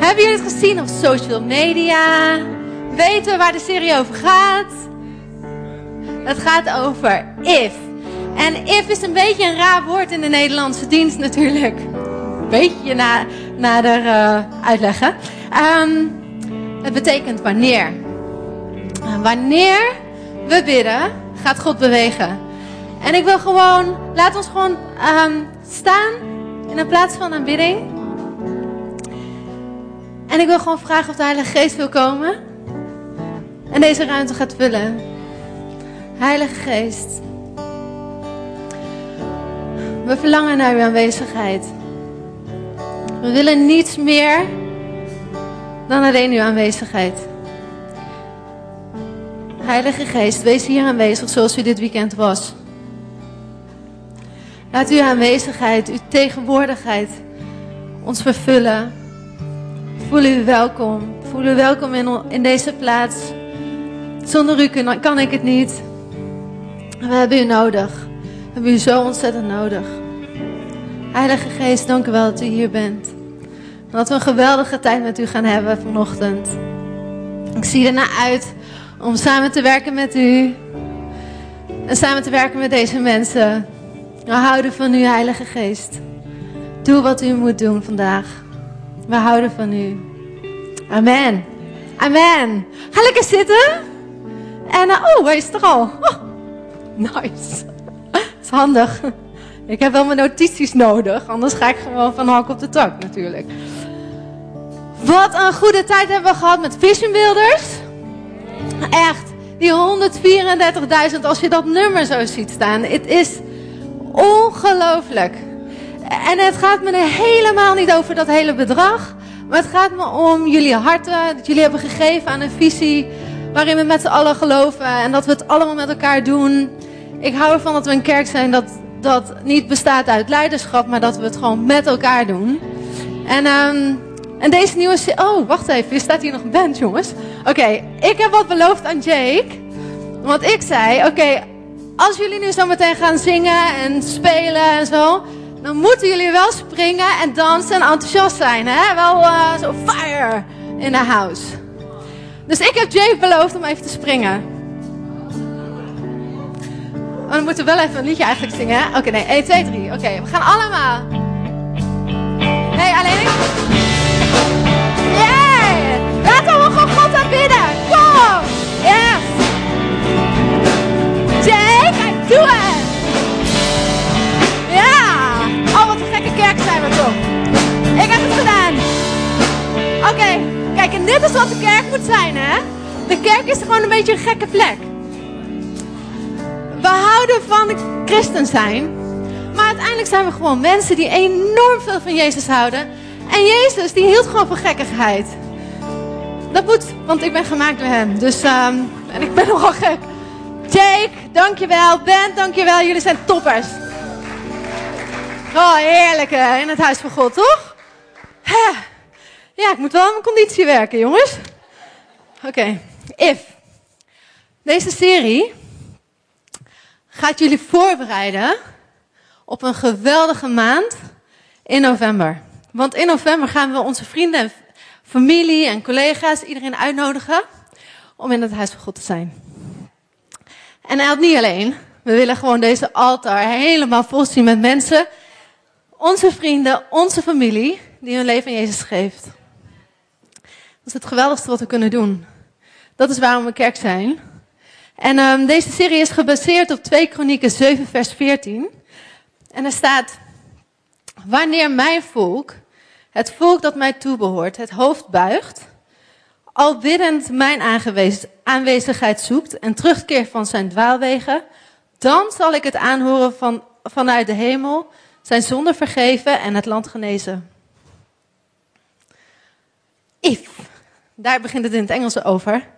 Hebben jullie het gezien op social media? Weten we waar de serie over gaat? Het gaat over if. En if is een beetje een raar woord in de Nederlandse dienst natuurlijk. Een beetje na, nader uh, uitleggen. Um, het betekent wanneer. Wanneer we bidden, gaat God bewegen. En ik wil gewoon, laat ons gewoon um, staan in een plaats van aanbidding. En ik wil gewoon vragen of de Heilige Geest wil komen. En deze ruimte gaat vullen. Heilige Geest. We verlangen naar uw aanwezigheid. We willen niets meer dan alleen uw aanwezigheid. Heilige Geest, wees hier aanwezig zoals u dit weekend was. Laat uw aanwezigheid, uw tegenwoordigheid ons vervullen. Voel u welkom. Voel u welkom in, in deze plaats. Zonder u kan, ik het niet. We hebben u nodig. We hebben u zo ontzettend nodig. Heilige Geest, dank u wel dat u hier bent. Dat we een geweldige tijd met u gaan hebben vanochtend. Ik zie er naar uit om samen te werken met u. En samen te werken met deze mensen. We houden van u, Heilige Geest. Doe wat u moet doen vandaag. We houden van u. Amen. Amen. Ga lekker zitten. En, uh, oh, hij is er al. Oh, nice. Dat is handig. Ik heb wel mijn notities nodig, anders ga ik gewoon van hak op de tak natuurlijk. Wat een goede tijd hebben we gehad met Vision Builders. Echt, die 134.000, als je dat nummer zo ziet staan. Het is ongelooflijk. En het gaat me helemaal niet over dat hele bedrag. Maar het gaat me om jullie harten. Dat jullie hebben gegeven aan een visie waarin we met z'n allen geloven. En dat we het allemaal met elkaar doen. Ik hou ervan dat we een kerk zijn dat, dat niet bestaat uit leiderschap. Maar dat we het gewoon met elkaar doen. En, um, en deze nieuwe... Oh, wacht even. Er staat hier nog een band, jongens. Oké, ik heb wat beloofd aan Jake. Want ik zei, oké, als jullie nu zo meteen gaan zingen en spelen en zo dan moeten jullie wel springen en dansen en enthousiast zijn. Hè? Wel uh, zo fire in the house. Dus ik heb Jake beloofd om even te springen. Maar we moeten wel even een liedje eigenlijk zingen. Oké, nee, 1, 2, 3. Oké, we gaan allemaal. En dit is wat de kerk moet zijn, hè? De kerk is gewoon een beetje een gekke plek. We houden van christen zijn. Maar uiteindelijk zijn we gewoon mensen die enorm veel van Jezus houden. En Jezus, die hield gewoon van gekkigheid. Dat moet, want ik ben gemaakt door hem. Dus, um, en ik ben nogal gek. Jake, dankjewel. Ben, dankjewel. Jullie zijn toppers. Oh, heerlijk in het huis van God, toch? Ja, ik moet wel aan mijn conditie werken, jongens. Oké, if. Deze serie gaat jullie voorbereiden op een geweldige maand in november. Want in november gaan we onze vrienden en familie en collega's, iedereen uitnodigen om in het huis van God te zijn. En hij had niet alleen. We willen gewoon deze altaar helemaal vol zien met mensen onze vrienden, onze familie, die hun leven aan Jezus geeft. Dat is het geweldigste wat we kunnen doen. Dat is waarom we kerk zijn. En um, deze serie is gebaseerd op 2 Kronieken 7 vers 14. En er staat, wanneer mijn volk, het volk dat mij toebehoort, het hoofd buigt, al biddend mijn aanwezigheid zoekt en terugkeert van zijn dwaalwegen, dan zal ik het aanhoren van, vanuit de hemel zijn zonde vergeven en het land genezen. If. Daar begint het in het Engels over.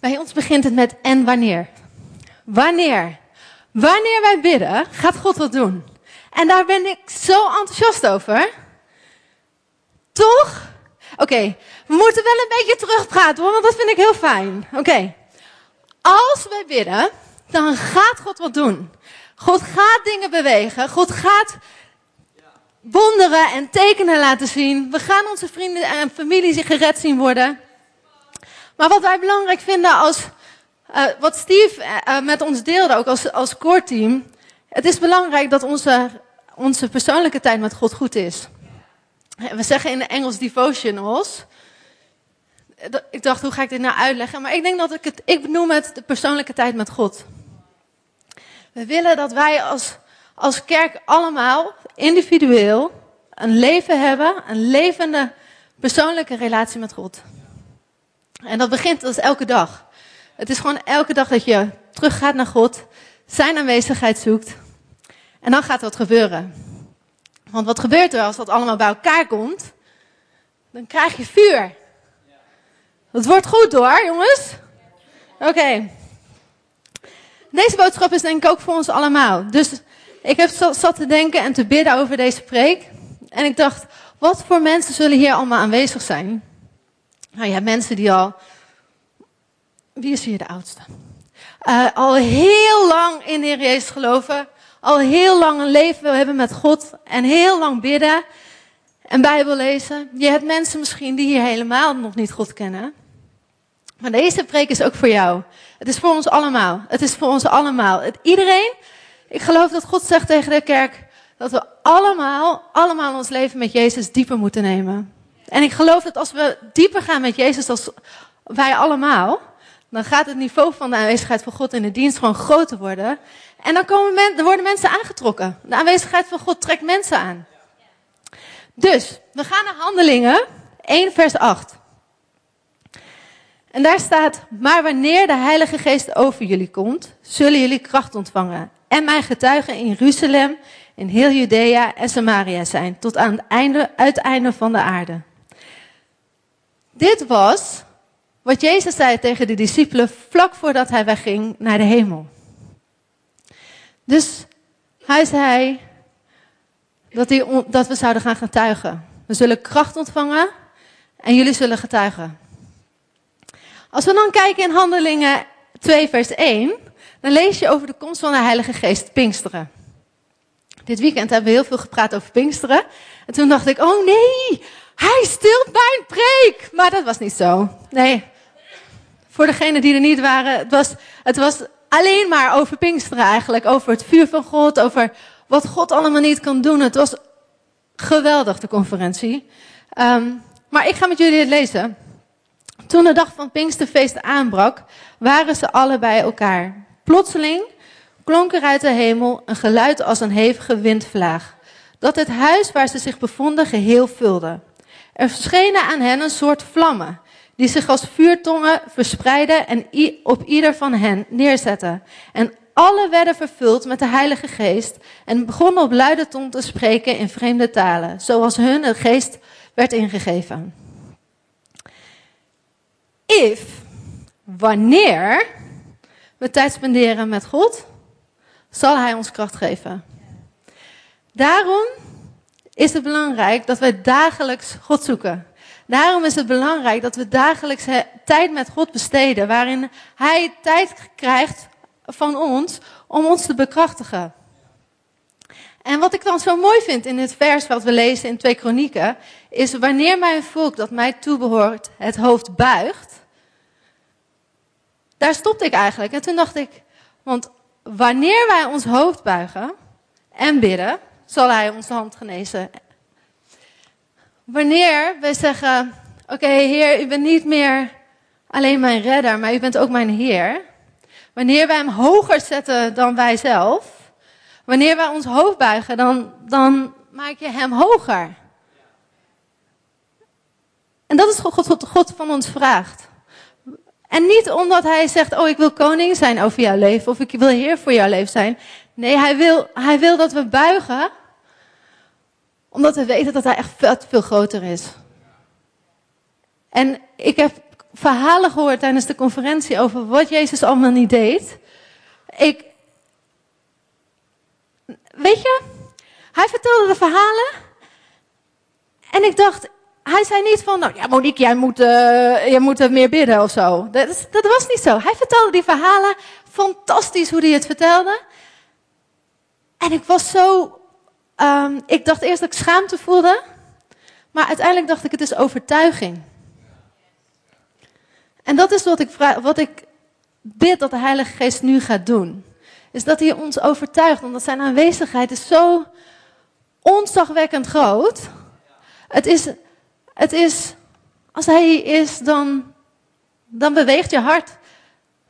Bij ons begint het met en wanneer. Wanneer? Wanneer wij bidden, gaat God wat doen. En daar ben ik zo enthousiast over. Toch? Oké, we moeten wel een beetje terugpraten want dat vind ik heel fijn. Oké. Als wij bidden, dan gaat God wat doen. God gaat dingen bewegen. God gaat wonderen en tekenen laten zien. We gaan onze vrienden en familie zich gered zien worden. Maar wat wij belangrijk vinden als, uh, wat Steve uh, met ons deelde, ook als, als core team. Het is belangrijk dat onze, onze persoonlijke tijd met God goed is. We zeggen in de Engels devotionals. Ik dacht, hoe ga ik dit nou uitleggen? Maar ik denk dat ik het, ik benoem het de persoonlijke tijd met God. We willen dat wij als, als kerk allemaal individueel een leven hebben, een levende persoonlijke relatie met God. En dat begint dus elke dag. Het is gewoon elke dag dat je teruggaat naar God, zijn aanwezigheid zoekt. En dan gaat wat gebeuren. Want wat gebeurt er als dat allemaal bij elkaar komt? Dan krijg je vuur. Het wordt goed hoor, jongens. Oké. Deze boodschap is denk ik ook voor ons allemaal. Dus ik heb zat te denken en te bidden over deze preek. En ik dacht, wat voor mensen zullen hier allemaal aanwezig zijn? Nou ja, mensen die al. Wie is hier de oudste? Uh, al heel lang in de Heer Jezus geloven. Al heel lang een leven hebben met God. En heel lang bidden en Bijbel lezen. Je hebt mensen misschien die hier helemaal nog niet God kennen. Maar deze preek is ook voor jou. Het is voor ons allemaal. Het is voor ons allemaal. Het, iedereen, ik geloof dat God zegt tegen de kerk dat we allemaal, allemaal ons leven met Jezus dieper moeten nemen. En ik geloof dat als we dieper gaan met Jezus, als wij allemaal, dan gaat het niveau van de aanwezigheid van God in de dienst gewoon groter worden. En dan, komen men, worden mensen aangetrokken. De aanwezigheid van God trekt mensen aan. Dus, we gaan naar Handelingen 1 vers 8. En daar staat, maar wanneer de Heilige Geest over jullie komt, zullen jullie kracht ontvangen. En mijn getuigen in Jeruzalem, in heel Judea en Samaria zijn, tot aan het einde, uiteinde van de aarde. Dit was wat Jezus zei tegen de discipelen vlak voordat hij wegging naar de hemel. Dus hij zei dat, hij, dat we zouden gaan getuigen. We zullen kracht ontvangen en jullie zullen getuigen. Als we dan kijken in Handelingen 2, vers 1, dan lees je over de komst van de Heilige Geest, Pinksteren. Dit weekend hebben we heel veel gepraat over Pinksteren. En toen dacht ik, oh nee, hij stilt mijn preek. Maar dat was niet zo. Nee. Voor degenen die er niet waren, het was, het was alleen maar over Pinksteren eigenlijk. Over het vuur van God, over wat God allemaal niet kan doen. Het was geweldig, de conferentie. Um, maar ik ga met jullie het lezen. Toen de dag van Pinksterfeest aanbrak, waren ze alle bij elkaar. Plotseling klonk er uit de hemel een geluid als een hevige windvlaag, dat het huis waar ze zich bevonden geheel vulde. Er verschenen aan hen een soort vlammen, die zich als vuurtongen verspreidden en op ieder van hen neerzetten. En alle werden vervuld met de Heilige Geest en begonnen op luide tong te spreken in vreemde talen, zoals hun de geest werd ingegeven. If, wanneer we tijd spenderen met God, zal Hij ons kracht geven. Daarom is het belangrijk dat wij dagelijks God zoeken. Daarom is het belangrijk dat we dagelijks tijd met God besteden, waarin Hij tijd krijgt van ons om ons te bekrachtigen. En wat ik dan zo mooi vind in dit vers wat we lezen in twee kronieken, is wanneer mijn volk dat mij toebehoort het hoofd buigt, daar stopte ik eigenlijk. En toen dacht ik, want wanneer wij ons hoofd buigen en bidden, zal hij onze hand genezen. Wanneer wij zeggen, oké Heer, u bent niet meer alleen mijn redder, maar u bent ook mijn Heer. Wanneer wij hem hoger zetten dan wij zelf, wanneer wij ons hoofd buigen, dan, dan maak je hem hoger. En dat is wat God, God van ons vraagt. En niet omdat hij zegt, oh ik wil koning zijn over jouw leven of ik wil heer voor jouw leven zijn. Nee, hij wil, hij wil dat we buigen, omdat we weten dat hij echt veel, veel groter is. En ik heb verhalen gehoord tijdens de conferentie over wat Jezus allemaal niet deed. Ik, weet je, hij vertelde de verhalen. En ik dacht, hij zei niet van, nou ja Monique, jij moet, uh, jij moet meer bidden of zo. Dat, dat was niet zo. Hij vertelde die verhalen, fantastisch hoe hij het vertelde. En ik was zo, um, ik dacht eerst dat ik schaamte voelde. Maar uiteindelijk dacht ik, het is overtuiging. En dat is wat ik, wat ik bid dat de Heilige Geest nu gaat doen. Is dat hij ons overtuigt, omdat zijn aanwezigheid is zo ontzagwekkend groot. Het is, het is als hij is, dan, dan beweegt je hart.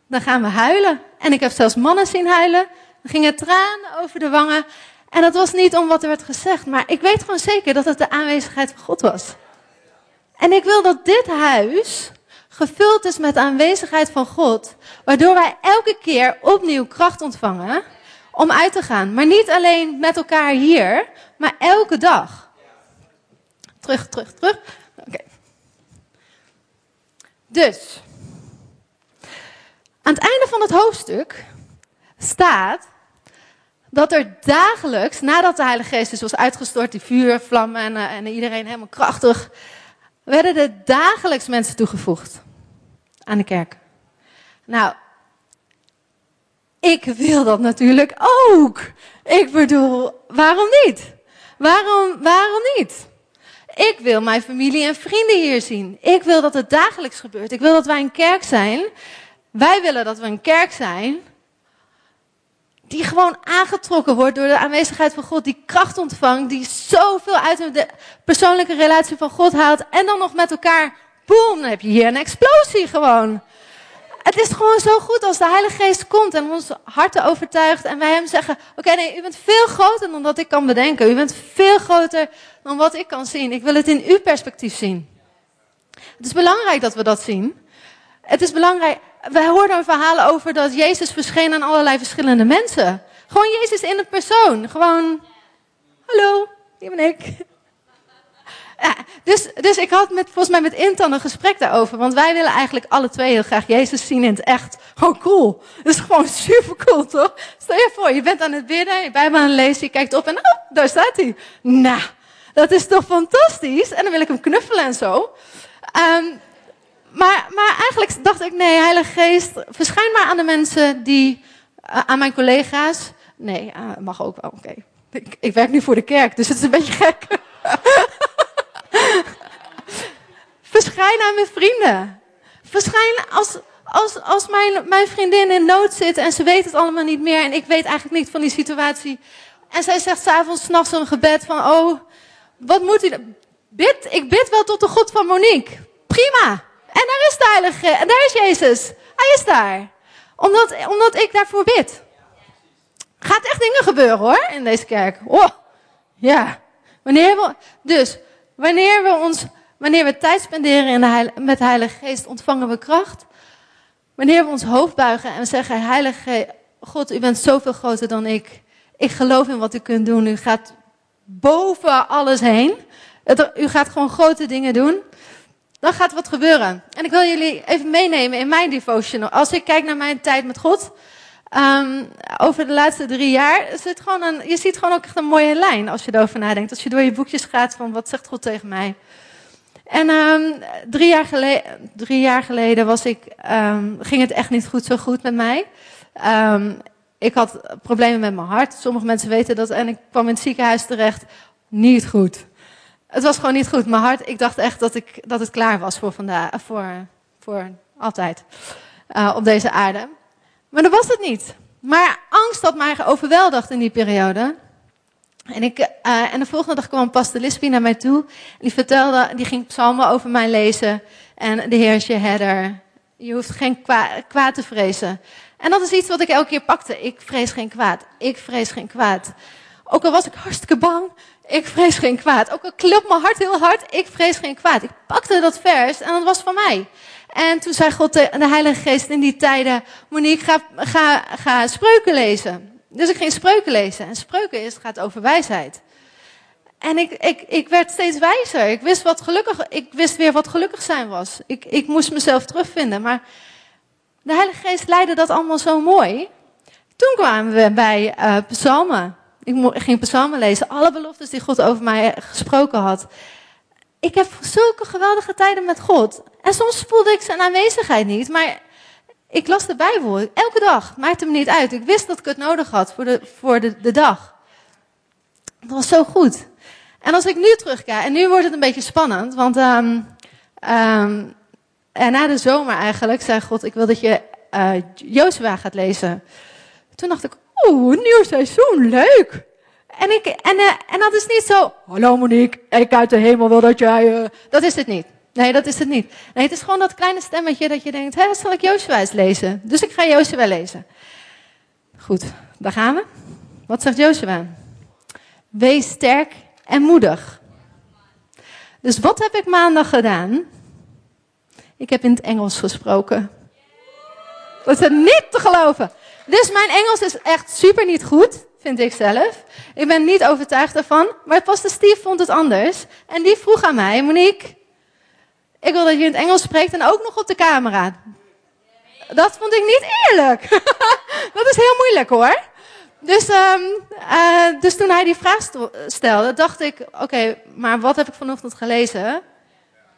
Dan gaan we huilen. En ik heb zelfs mannen zien huilen. Dan gingen tranen over de wangen. En dat was niet om wat er werd gezegd, maar ik weet gewoon zeker dat het de aanwezigheid van God was. En ik wil dat dit huis gevuld is met de aanwezigheid van God, waardoor wij elke keer opnieuw kracht ontvangen om uit te gaan. Maar niet alleen met elkaar hier, maar elke dag. Terug, terug, terug. Dus, aan het einde van het hoofdstuk staat dat er dagelijks, nadat de Heilige Geest dus was uitgestort, die vuur, vlammen en, uh, en iedereen helemaal krachtig, werden er dagelijks mensen toegevoegd aan de kerk. Nou, ik wil dat natuurlijk ook. Ik bedoel, waarom niet? Waarom, waarom niet? Ik wil mijn familie en vrienden hier zien. Ik wil dat het dagelijks gebeurt. Ik wil dat wij een kerk zijn. Wij willen dat we een kerk zijn die gewoon aangetrokken wordt door de aanwezigheid van God, die kracht ontvangt, die zoveel uit de persoonlijke relatie van God haalt en dan nog met elkaar, boem, dan heb je hier een explosie gewoon. Het is gewoon zo goed als de Heilige Geest komt en ons harten overtuigt en wij hem zeggen, oké nee, u bent veel groter dan wat ik kan bedenken. U bent veel groter dan wat ik kan zien. Ik wil het in uw perspectief zien. Het is belangrijk dat we dat zien. Het is belangrijk, wij hoorden verhalen over dat Jezus verscheen aan allerlei verschillende mensen. Gewoon Jezus in een persoon. Gewoon, hallo, hier ben ik. Ja, dus, dus ik had met, volgens mij met Intan een gesprek daarover. Want wij willen eigenlijk alle twee heel graag Jezus zien in het echt. Gewoon cool. Dat is gewoon super cool, toch? Stel je voor, je bent aan het bidden, je bent aan het lezen, je kijkt op en oh, daar staat hij. Nou, dat is toch fantastisch? En dan wil ik hem knuffelen en zo. Um, maar, maar eigenlijk dacht ik, nee, Heilige Geest, verschijn maar aan de mensen die, uh, aan mijn collega's. Nee, uh, mag ook wel, oké. Ik, ik, werk nu voor de kerk, dus het is een beetje gek. verschijn aan mijn vrienden. Verschijn als, als, als mijn, mijn vriendin in nood zit en ze weet het allemaal niet meer en ik weet eigenlijk niet van die situatie. En zij zegt s'avonds, s'nachts een gebed van, oh, wat moet u... Bid, ik bid wel tot de God van Monique. Prima. En daar is de Heilige En daar is Jezus. Hij is daar. Omdat, omdat ik daarvoor bid. Gaat echt dingen gebeuren hoor, in deze kerk. Oh, ja. Wanneer we, dus, wanneer we ons, wanneer we tijd spenderen in de met de Heilige Geest, ontvangen we kracht. Wanneer we ons hoofd buigen en zeggen, Heilige God, u bent zoveel groter dan ik. Ik geloof in wat u kunt doen. U gaat boven alles heen. u gaat gewoon grote dingen doen dan gaat wat gebeuren. En ik wil jullie even meenemen in mijn devotional. Als ik kijk naar mijn tijd met God, um, over de laatste drie jaar, zit gewoon een, je ziet gewoon ook echt een mooie lijn als je erover nadenkt. Als je door je boekjes gaat van wat zegt God tegen mij. En um, drie, jaar geleden, jaar geleden was ik, um, ging het echt niet goed zo goed met mij. ik had problemen met mijn hart. Sommige mensen weten dat. En ik kwam in het ziekenhuis terecht. Niet goed. Het was gewoon niet goed. Mijn hart, ik dacht echt dat, ik, dat het klaar was voor, vandaag, voor, voor altijd uh, op deze aarde. Maar dat was het niet. Maar angst had mij overweldigd in die periode. En, ik, uh, en de volgende dag kwam Pastor Lispy naar mij toe. En die vertelde, die ging psalmen over mij lezen. En de Heer is je herder. Je hoeft geen kwaad, kwaad te vrezen. En dat is iets wat ik elke keer pakte. Ik vrees geen kwaad. Ik vrees geen kwaad. Ook al was ik hartstikke bang, ik vrees geen kwaad. Ook al klopt mijn hart heel hard, ik vrees geen kwaad. Ik pakte dat vers en dat was van mij. En toen zei God, de, Heilige Geest in die tijden, Monique, ga, ga, ga spreuken lezen. Dus ik ging spreuken lezen. En spreuken is, gaat over wijsheid. en ik, ik, ik werd steeds wijzer. Ik wist, wat gelukkig, ik wist weer wat gelukkig zijn was. Ik, ik moest mezelf terugvinden. Maar de Heilige Geest leidde dat allemaal zo mooi. Toen kwamen we bij uh, psalmen. Ik ging psalmen lezen. Alle beloftes die God over mij gesproken had. Ik heb zulke geweldige tijden met God. En soms voelde ik zijn aanwezigheid niet. Maar ik las de Bijbel elke dag. Maakte me niet uit. Ik wist dat ik het nodig had voor de, voor de, de dag. Dat was zo goed. En als ik nu terugkijk, en nu wordt het een beetje spannend, want um, um, na de zomer eigenlijk zei God, ik wil dat je uh, Jozua gaat lezen. Toen dacht ik, oeh, nieuw seizoen, leuk. En, ik, en, uh, en dat is niet zo, hallo Monique, ik uit de hemel wil dat jij... Uh... Dat is het niet. Nee, dat is het niet. Nee, het is gewoon dat kleine stemmetje dat je denkt, hé, zal ik Jozua eens lezen? Dus ik ga Jozua lezen. Goed, daar gaan we. Wat zegt Jozua? Wees sterk en moedig. Dus wat heb ik maandag gedaan? Ik heb in het Engels gesproken. Dat is niet te geloven. Dus mijn Engels is echt super niet goed, vind ik zelf. Ik ben niet overtuigd daarvan. Maar pastor Steve vond het anders. En die vroeg aan mij, Monique, ik wil dat je in het Engels spreekt en ook nog op de camera. Dat vond ik niet eerlijk. dat is heel moeilijk hoor. Dus, um, uh, dus toen hij die vraag stelde, dacht ik: oké, maar wat heb ik vanochtend gelezen?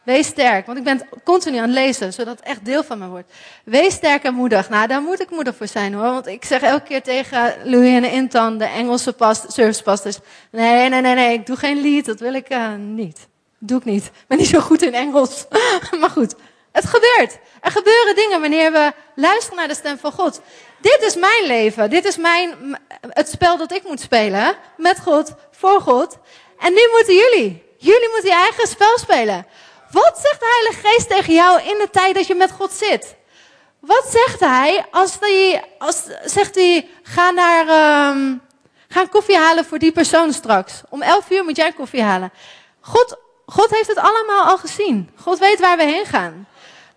Wees sterk, want ik ben continu aan het lezen, zodat het echt deel van me wordt. Wees sterk en moedig. Nou, daar moet ik moedig voor zijn hoor. Want ik zeg elke keer tegen Louis en Intan, de Engelse past, servicepastors: nee, nee, nee, nee, ik doe geen lied, dat wil ik uh, niet. Doe ik niet. Ben niet zo goed in Engels. maar goed, het gebeurt. Er gebeuren dingen wanneer we luisteren naar de stem van God. Dit is mijn leven. Dit is mijn, het spel dat ik moet spelen. Met God, voor God. En nu moeten jullie. Jullie moeten je eigen spel spelen. Wat zegt de Heilige Geest tegen jou in de tijd dat je met God zit? Wat zegt hij als hij, als, zegt hij, ga naar, um, ga een koffie halen voor die persoon straks. Om elf uur moet jij koffie halen. God, God heeft het allemaal al gezien. God weet waar we heen gaan.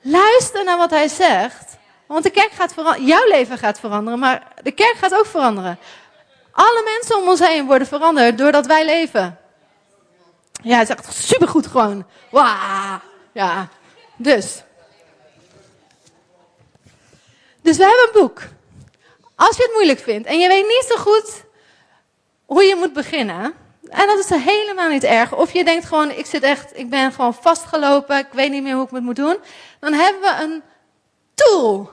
Luister naar wat hij zegt. Want de kerk gaat veranderen. Jouw leven gaat veranderen, maar de kerk gaat ook veranderen. Alle mensen om ons heen worden veranderd doordat wij leven. Ja, is echt supergoed gewoon. Wauw. Ja, dus. Dus we hebben een boek. Als je het moeilijk vindt en je weet niet zo goed hoe je moet beginnen. En dat is helemaal niet erg. Of je denkt gewoon, ik zit echt, ik ben gewoon vastgelopen, ik weet niet meer hoe ik het moet doen. Dan hebben we een tool.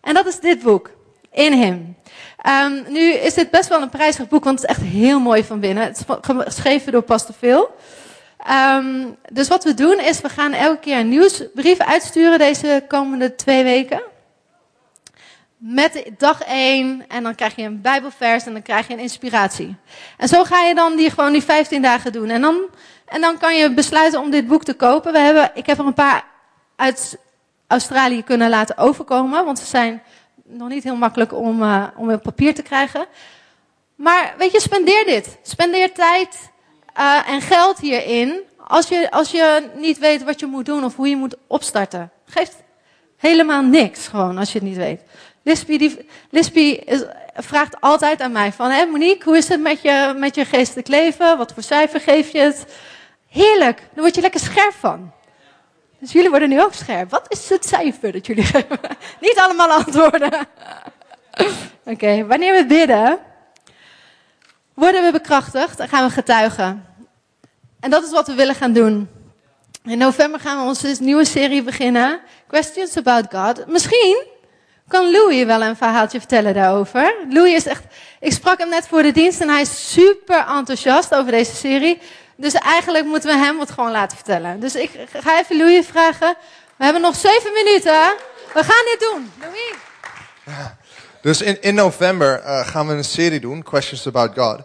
En dat is dit boek. In Him. Um, nu is dit best wel een prijzig boek, want het is echt heel mooi van binnen. Het is geschreven door Pastor Phil. Um, dus wat we doen is, we gaan elke keer een nieuwsbrief uitsturen deze komende twee weken. Met dag 1 en dan krijg je een bijbelvers en dan krijg je een inspiratie. En zo ga je dan die, gewoon die 15 dagen doen. En dan, en dan kan je besluiten om dit boek te kopen. We hebben, ik heb er een paar uit Australië kunnen laten overkomen, want ze zijn nog niet heel makkelijk om, uh, om op papier te krijgen. Maar weet je, spendeer dit. Spendeer tijd uh, en geld hierin. Als je, als je niet weet wat je moet doen of hoe je moet opstarten. Geeft helemaal niks gewoon als je het niet weet. Lispy, die, is, vraagt altijd aan mij van, hé Monique, hoe is het met je, met je geestelijk leven? Wat voor cijfer geef je het? Heerlijk, daar word je lekker scherp van. Dus jullie worden nu ook scherp. Wat is het cijfer dat jullie geven? Niet allemaal antwoorden. Oké, wanneer we bidden, worden we bekrachtigd en gaan we getuigen. En dat is wat we willen gaan doen. In november gaan we onze nieuwe serie beginnen. Questions about God. Misschien kan Louis wel een verhaaltje vertellen daarover. Louis is echt. Ik sprak hem net voor de dienst en hij is super enthousiast over deze serie. Dus eigenlijk moeten we hem wat gewoon laten vertellen. Dus ik ga even Louis vragen. We hebben nog zeven minuten. We gaan dit doen. Louis. Dus in, in november uh, gaan we een serie doen, Questions About God.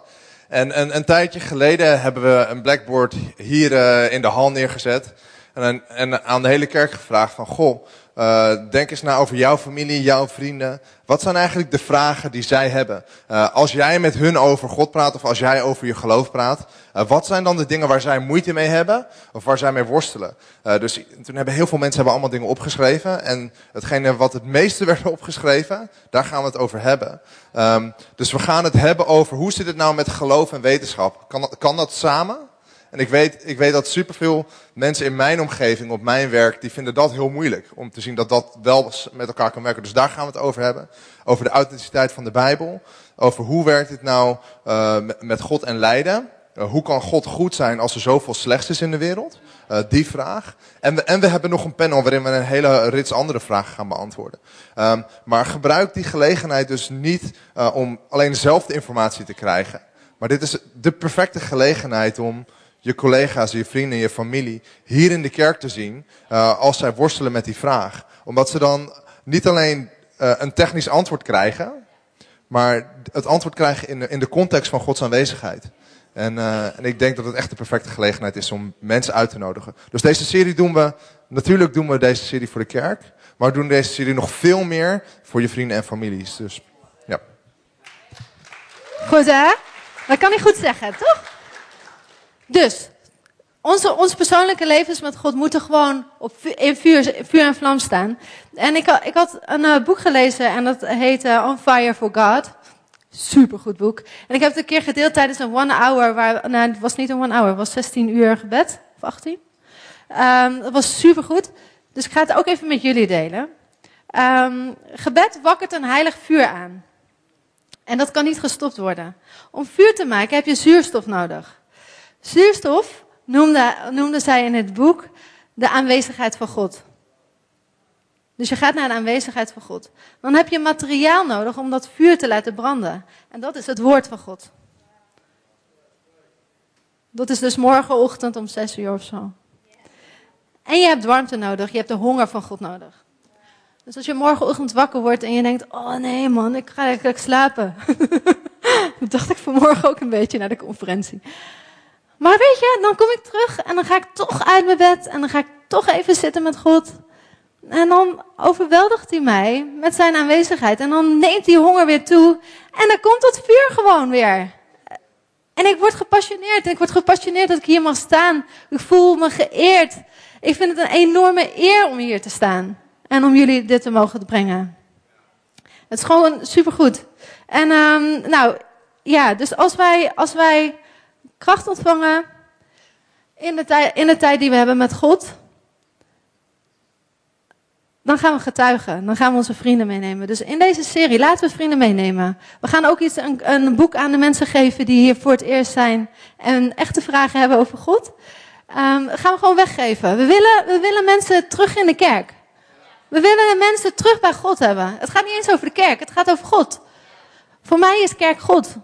En, en een tijdje geleden hebben we een blackboard hier uh, in de hal neergezet. En, en aan de hele kerk gevraagd van, goh, Uh, denk eens na over jouw familie, jouw vrienden. Wat zijn eigenlijk de vragen die zij hebben? Uh, als jij met hun over God praat of als jij over je geloof praat, uh, wat zijn dan de dingen waar zij moeite mee hebben of waar zij mee worstelen? dus toen hebben heel veel mensen hebben allemaal dingen opgeschreven en hetgene wat het meeste werd opgeschreven, daar gaan we het over hebben. Um, dus we gaan het hebben over hoe zit het nou met geloof en wetenschap? Kan kan dat samen? En ik weet, ik weet dat superveel mensen in mijn omgeving, op mijn werk, die vinden dat heel moeilijk. Om te zien dat dat wel met elkaar kan werken. Dus daar gaan we het over hebben. Over de authenticiteit van de Bijbel. Over hoe werkt het nou uh, met God en lijden. Uh, hoe kan God goed zijn als er zoveel slechts is in de wereld? Uh, die vraag. En we, en we hebben nog een panel waarin we een hele rits andere vragen gaan beantwoorden. Um, maar gebruik die gelegenheid dus niet om alleen zelf de informatie te krijgen. Maar dit is de perfecte gelegenheid om je collega's, je vrienden, je familie hier in de kerk te zien uh, als zij worstelen met die vraag. Omdat ze dan niet alleen uh, een technisch antwoord krijgen, maar het antwoord krijgen in de, in de context van Gods aanwezigheid. En, uh, en ik denk dat het echt de perfecte gelegenheid is om mensen uit te nodigen. Dus deze serie doen we, natuurlijk doen we deze serie voor de kerk, maar we doen deze serie nog veel meer voor je vrienden en families. Dus ja. Goed hè? Dat kan ik goed zeggen, toch? Dus, onze, persoonlijke levens met God moeten gewoon op, in vuur, vuur en vlam staan. En ik, ik had een uh, boek gelezen en dat heet uh, On Fire for God. Supergoed boek. En ik heb het een keer gedeeld tijdens een one hour, waar, nou, het was niet een one hour, het was 16 uur gebed, of 18. Um, ehm, dat was supergoed. Dus ik ga het ook even met jullie delen. Um, gebed wakkert een heilig vuur aan. En dat kan niet gestopt worden. Om vuur te maken heb je zuurstof nodig. Zuurstof noemde, noemde zij in het boek de aanwezigheid van God. Dus je gaat naar de aanwezigheid van God. Dan heb je materiaal nodig om dat vuur te laten branden. En dat is het woord van God. Dat is dus morgenochtend om zes uur of zo. En je hebt warmte nodig. Je hebt de honger van God nodig. Dus als je morgenochtend wakker wordt en je denkt: Oh nee, man, ik ga eigenlijk slapen. dat dacht ik vanmorgen ook een beetje naar de conferentie. Maar weet je, dan kom ik terug en dan ga ik toch uit mijn bed en dan ga ik toch even zitten met God. En dan overweldigt hij mij met zijn aanwezigheid. En dan neemt die honger weer toe. En dan komt dat vuur gewoon weer. En ik word gepassioneerd. En ik word gepassioneerd dat ik hier mag staan. Ik voel me geëerd. Ik vind het een enorme eer om hier te staan. En om jullie dit te mogen brengen. Het is gewoon supergoed. En um, nou, ja, dus als wij, als wij kracht ontvangen in de, tijd, in de tijd die we hebben met God. Dan gaan we getuigen. Dan gaan we onze vrienden meenemen. Dus in deze serie laten we vrienden meenemen. We gaan ook iets, een, een boek aan de mensen geven die hier voor het eerst zijn. En echte vragen hebben over God. Um, gaan we gewoon weggeven. We willen, we willen mensen terug in de kerk. We willen mensen terug bij God hebben. Het gaat niet eens over de kerk, het gaat over God. Voor mij is kerk God.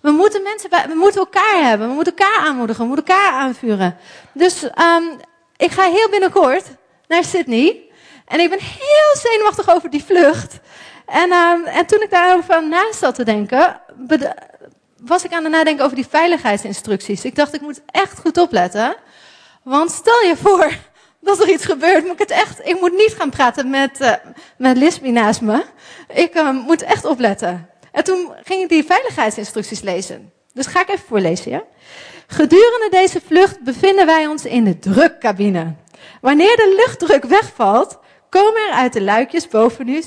We moeten mensen we moeten elkaar hebben. We moeten elkaar aanmoedigen. We moeten elkaar aanvuren. Dus um, ik ga heel binnenkort naar Sydney. En ik ben heel zenuwachtig over die vlucht. En, um, en toen ik daarover naast zat te denken, was ik aan het nadenken over die veiligheidsinstructies. Ik dacht, ik moet echt goed opletten. Want stel je voor dat er iets gebeurt, moet ik het echt. Ik moet niet gaan praten met, uh, met Lisby naast me. Ik uh, moet echt opletten. En toen ging ik die veiligheidsinstructies lezen. Dus ga ik even voorlezen, ja? Gedurende deze vlucht bevinden wij ons in de drukcabine. Wanneer de luchtdruk wegvalt, komen er uit de luikjes boven u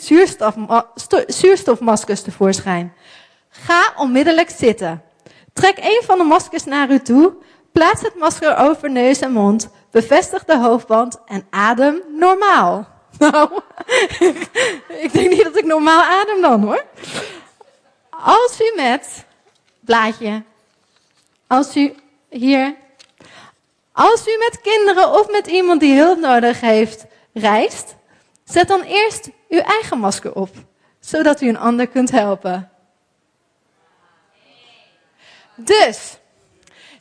zuurstofmaskers tevoorschijn. Ga onmiddellijk zitten. Trek een van de maskers naar u toe. Plaats het masker over neus en mond. Bevestig de hoofdband en adem normaal. Nou, ik denk niet dat ik normaal adem dan hoor. Als u met, blaadje, als u hier, als u met kinderen of met iemand die hulp nodig heeft reist, zet dan eerst uw eigen masker op, zodat u een ander kunt helpen. Dus,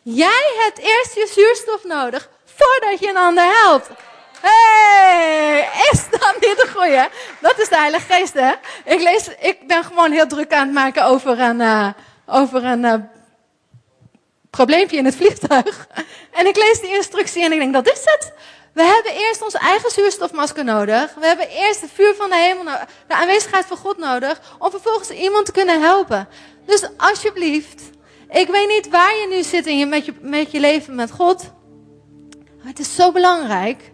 jij hebt eerst je zuurstof nodig voordat je een ander helpt. Hey, is dat niet de goeie? Dat is de Heilige Geest, hè? Ik, lees, ik ben gewoon heel druk aan het maken over een, uh, over een uh, probleempje in het vliegtuig. En ik lees die instructie en ik denk, dat is het. We hebben eerst ons eigen zuurstofmasker nodig. We hebben eerst het vuur van de hemel. De aanwezigheid van God nodig. Om vervolgens iemand te kunnen helpen. Dus alsjeblieft. Ik weet niet waar je nu zit in je, met, je, met je leven met God. Maar het is zo belangrijk.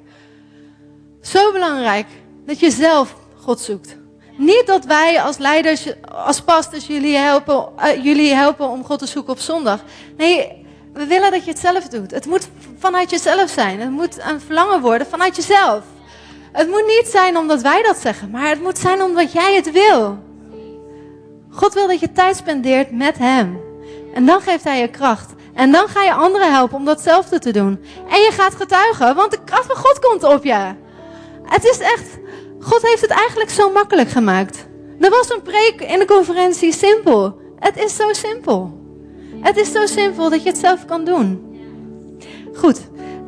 Zo belangrijk. Dat je zelf God zoekt. Niet dat wij als leiders, als pastors jullie helpen, uh, jullie helpen om God te zoeken op zondag. Nee, we willen dat je het zelf doet. Het moet vanuit jezelf zijn. Het moet een verlangen worden vanuit jezelf. Het moet niet zijn omdat wij dat zeggen, maar het moet zijn omdat jij het wil. God wil dat je tijd spendeert met Hem. En dan geeft Hij je kracht. En dan ga je anderen helpen om datzelfde te doen. En je gaat getuigen, want de kracht van God komt op je. Het is echt, God heeft het eigenlijk zo makkelijk gemaakt. Er was een preek in de conferentie simpel. Het is zo simpel. Het is zo simpel dat je het zelf kan doen. Goed.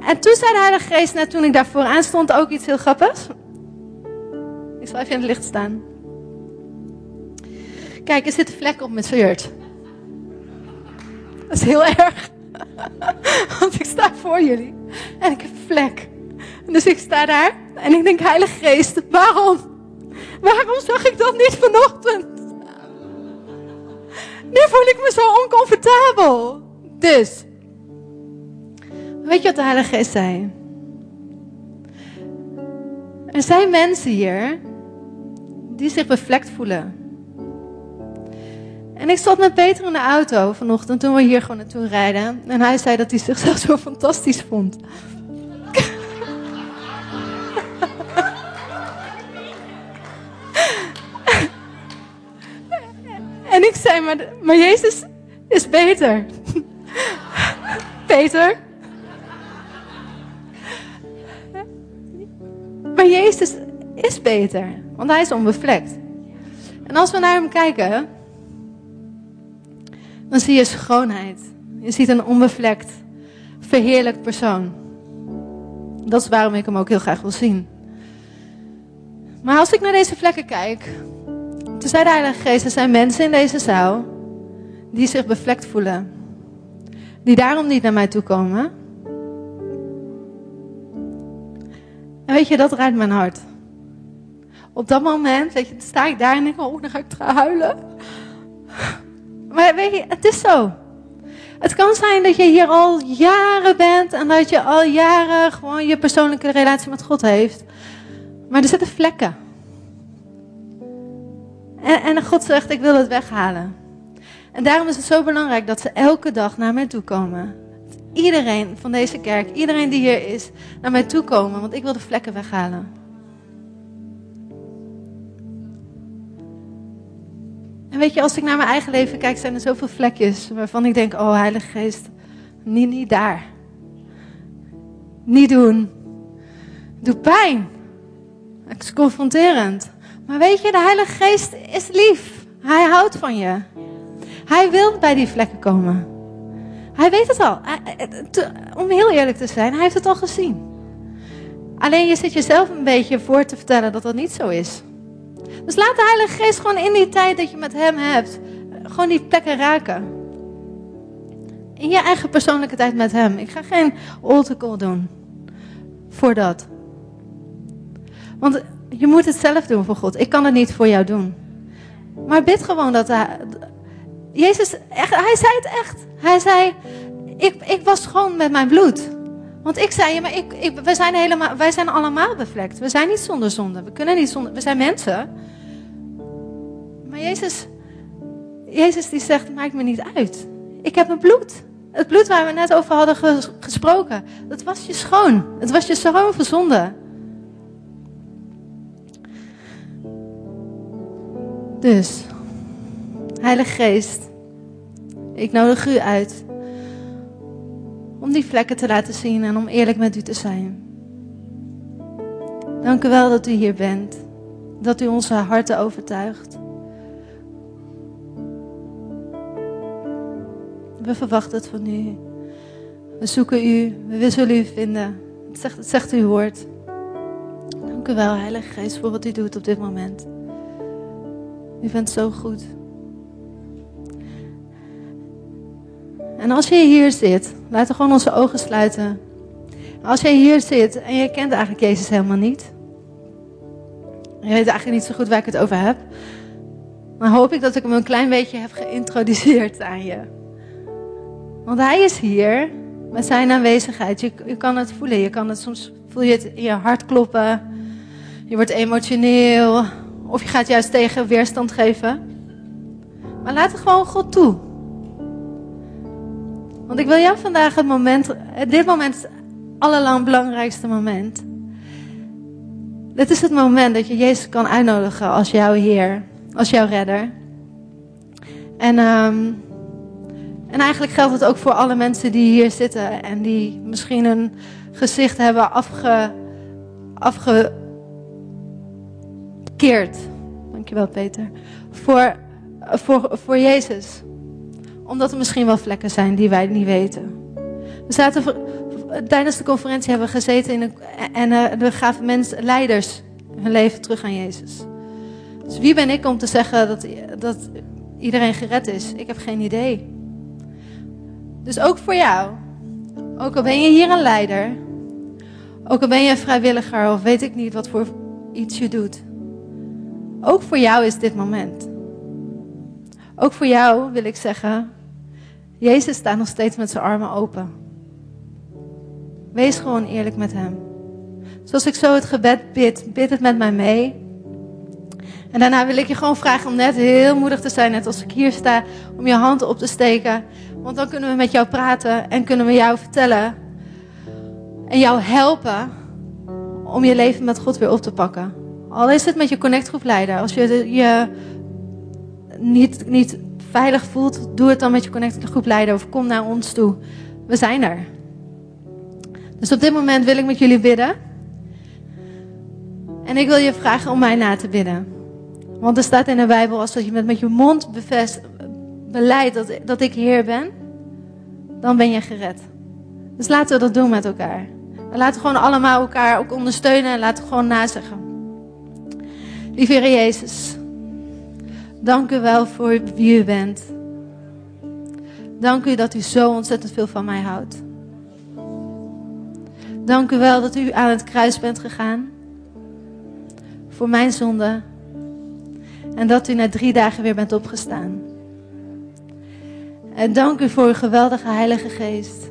En toen zei de Heilige Geest, net toen ik daar vooraan stond, ook iets heel grappigs. Ik zal even in het licht staan. Kijk, er zit een vlek op mijn shirt. Dat is heel erg. Want ik sta voor jullie. En ik heb vlek. Dus ik sta daar. En ik denk, Heilige Geest, waarom? Waarom zag ik dat niet vanochtend? Nu voel ik me zo oncomfortabel. Dus. Weet je wat de Heilige Geest zei? Er zijn mensen hier die zich bevlekt voelen. En ik zat met Peter in de auto vanochtend toen we hier gewoon naartoe rijden. En hij zei dat hij zichzelf zo fantastisch vond. Zei, maar, maar Jezus is beter. Peter. Maar Jezus is beter, want hij is onbevlekt. En als we naar hem kijken, dan zie je schoonheid. Je ziet een onbevlekt, verheerlijkt persoon. Dat is waarom ik hem ook heel graag wil zien. Maar als ik naar deze vlekken kijk, toen zei de Heilige Geest, er zijn mensen in deze zaal die zich bevlekt voelen. Die daarom niet naar mij toe komen. En weet je, dat raakt mijn hart. Op dat moment, weet je, sta ik daar en denk, oh, dan ga ik huilen. Maar weet je, het is zo. Het kan zijn dat je hier al jaren bent en dat je al jaren gewoon je persoonlijke relatie met God heeft. Maar er zitten vlekken. En, en God zegt, ik wil het weghalen. En daarom is het zo belangrijk dat ze elke dag naar mij toe komen. Iedereen van deze kerk, iedereen die hier is, naar mij toe komen, want ik wil de vlekken weghalen. En weet je, als ik naar mijn eigen leven kijk, zijn er zoveel vlekjes waarvan ik denk, oh Heilige Geest, niet, niet daar. Niet doen. Doe pijn. Het is confronterend. Maar weet je, de Heilige Geest is lief. Hij houdt van je. Hij wil bij die vlekken komen. Hij weet het al. Om heel eerlijk te zijn, hij heeft het al gezien. Alleen je zit jezelf een beetje voor te vertellen dat dat niet zo is. Dus laat de Heilige Geest gewoon in die tijd dat je met Hem hebt, gewoon die plekken raken. In je eigen persoonlijke tijd met Hem. Ik ga geen altar doen voor dat. Want je moet het zelf doen voor God. Ik kan het niet voor jou doen. Maar bid gewoon dat hij. Jezus, echt, hij zei het echt. Hij zei: ik, ik was gewoon met mijn bloed. Want ik zei, ja, maar ik, we zijn helemaal, wij zijn allemaal bevlekt. We zijn niet zonder zonde. We kunnen niet zonder. We zijn mensen. Maar Jezus, Jezus die zegt, maakt me niet uit. Ik heb mijn bloed. Het bloed waar we net over hadden gesproken. Dat was je schoon. Het was je schoon voor zonde. Dus, Heilige Geest, ik nodig u uit om die vlekken te laten zien en om eerlijk met u te zijn. Dank u wel dat u hier bent, dat u onze harten overtuigt. We verwachten het van u. We zoeken u, we zullen u vinden. Zegt, zegt uw woord. Dank u wel, Heilige Geest, voor wat u doet op dit moment. U bent zo goed. En als je hier zit, laten we gewoon onze ogen sluiten. Als jij hier zit en je kent eigenlijk Jezus helemaal niet. Je weet eigenlijk niet zo goed waar ik het over heb. Dan hoop ik dat ik hem een klein beetje heb geïntroduceerd aan je. Want hij is hier met zijn aanwezigheid. Je, je kan het voelen. Je kan het soms voel je het in je hart kloppen. Je wordt emotioneel. Of je gaat juist tegen weerstand geven. Maar laat het gewoon God toe. Want ik wil jou vandaag het moment, dit moment is het allerlang belangrijkste moment. Dit is het moment dat je Jezus kan uitnodigen als jouw Heer, als jouw redder. En, um, en eigenlijk geldt het ook voor alle mensen die hier zitten en die misschien een gezicht hebben afge, afgekeerd. Dankjewel Peter. Voor, voor, voor Jezus omdat er misschien wel vlekken zijn die wij niet weten. We zaten tijdens de conferentie hebben we gezeten in een, en we gaven mensen, leiders, hun leven terug aan Jezus. Dus wie ben ik om te zeggen dat, dat iedereen gered is? Ik heb geen idee. Dus ook voor jou. Ook al ben je hier een leider. Ook al ben je een vrijwilliger of weet ik niet wat voor iets je doet. Ook voor jou is dit moment. Ook voor jou wil ik zeggen, Jezus staat nog steeds met zijn armen open. Wees gewoon eerlijk met Hem. Zoals ik zo het gebed bid, bid het met mij mee. En daarna wil ik je gewoon vragen om net heel moedig te zijn, net als ik hier sta, om je hand op te steken. Want dan kunnen we met jou praten en kunnen we jou vertellen en jou helpen om je leven met God weer op te pakken. Al is het met je connectgroepleider. Als je je niet, niet veilig voelt, doe het dan met je connected groepleider of kom naar ons toe. We zijn er. Dus op dit moment wil ik met jullie bidden. En ik wil je vragen om mij na te bidden. Want er staat in de Bijbel, als je met, je mond bevest, beleidt dat, dat ik Heer ben, dan ben je gered. Dus laten we dat doen met elkaar. En laten we gewoon allemaal elkaar ook ondersteunen en laten we gewoon nazeggen. Lieve Heer Jezus. Dank u wel voor wie u bent. Dank u dat u zo ontzettend veel van mij houdt. Dank u wel dat u aan het kruis bent gegaan. Voor mijn zonde. En dat u na drie dagen weer bent opgestaan. En dank u voor uw geweldige Heilige Geest.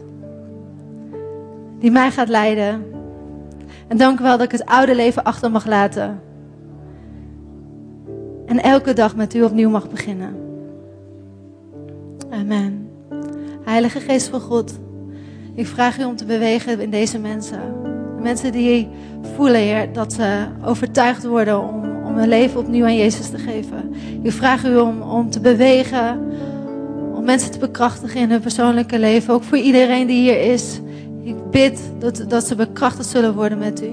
Die mij gaat leiden. En dank u wel dat ik het oude leven achter mag laten. En elke dag met u opnieuw mag beginnen. Amen. Heilige Geest van God, ik vraag u om te bewegen in deze mensen. De mensen die voelen, dat ze overtuigd worden om, om hun leven opnieuw aan Jezus te geven. Ik vraag u om, om te bewegen, om mensen te bekrachtigen in hun persoonlijke leven. Ook voor iedereen die hier is. Ik bid dat, dat ze bekrachtigd zullen worden met u.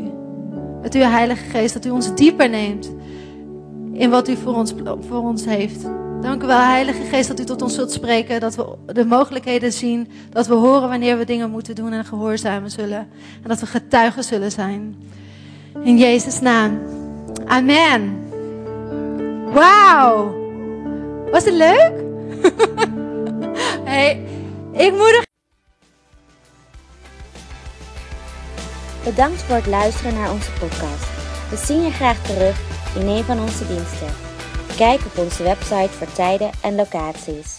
Met uw Heilige Geest, dat u ons dieper neemt in wat u voor ons, voor ons heeft. Dank u wel, Heilige Geest, dat u tot ons zult spreken. Dat we de mogelijkheden zien. Dat we horen wanneer we dingen moeten doen en gehoorzamen zullen. En dat we getuigen zullen zijn. In Jezus' naam. Amen. Wauw. Was het leuk? hey, ik moedig. Bedankt voor het luisteren naar onze podcast. We zien je graag terug in een van onze diensten. Kijk op onze website voor tijden en locaties.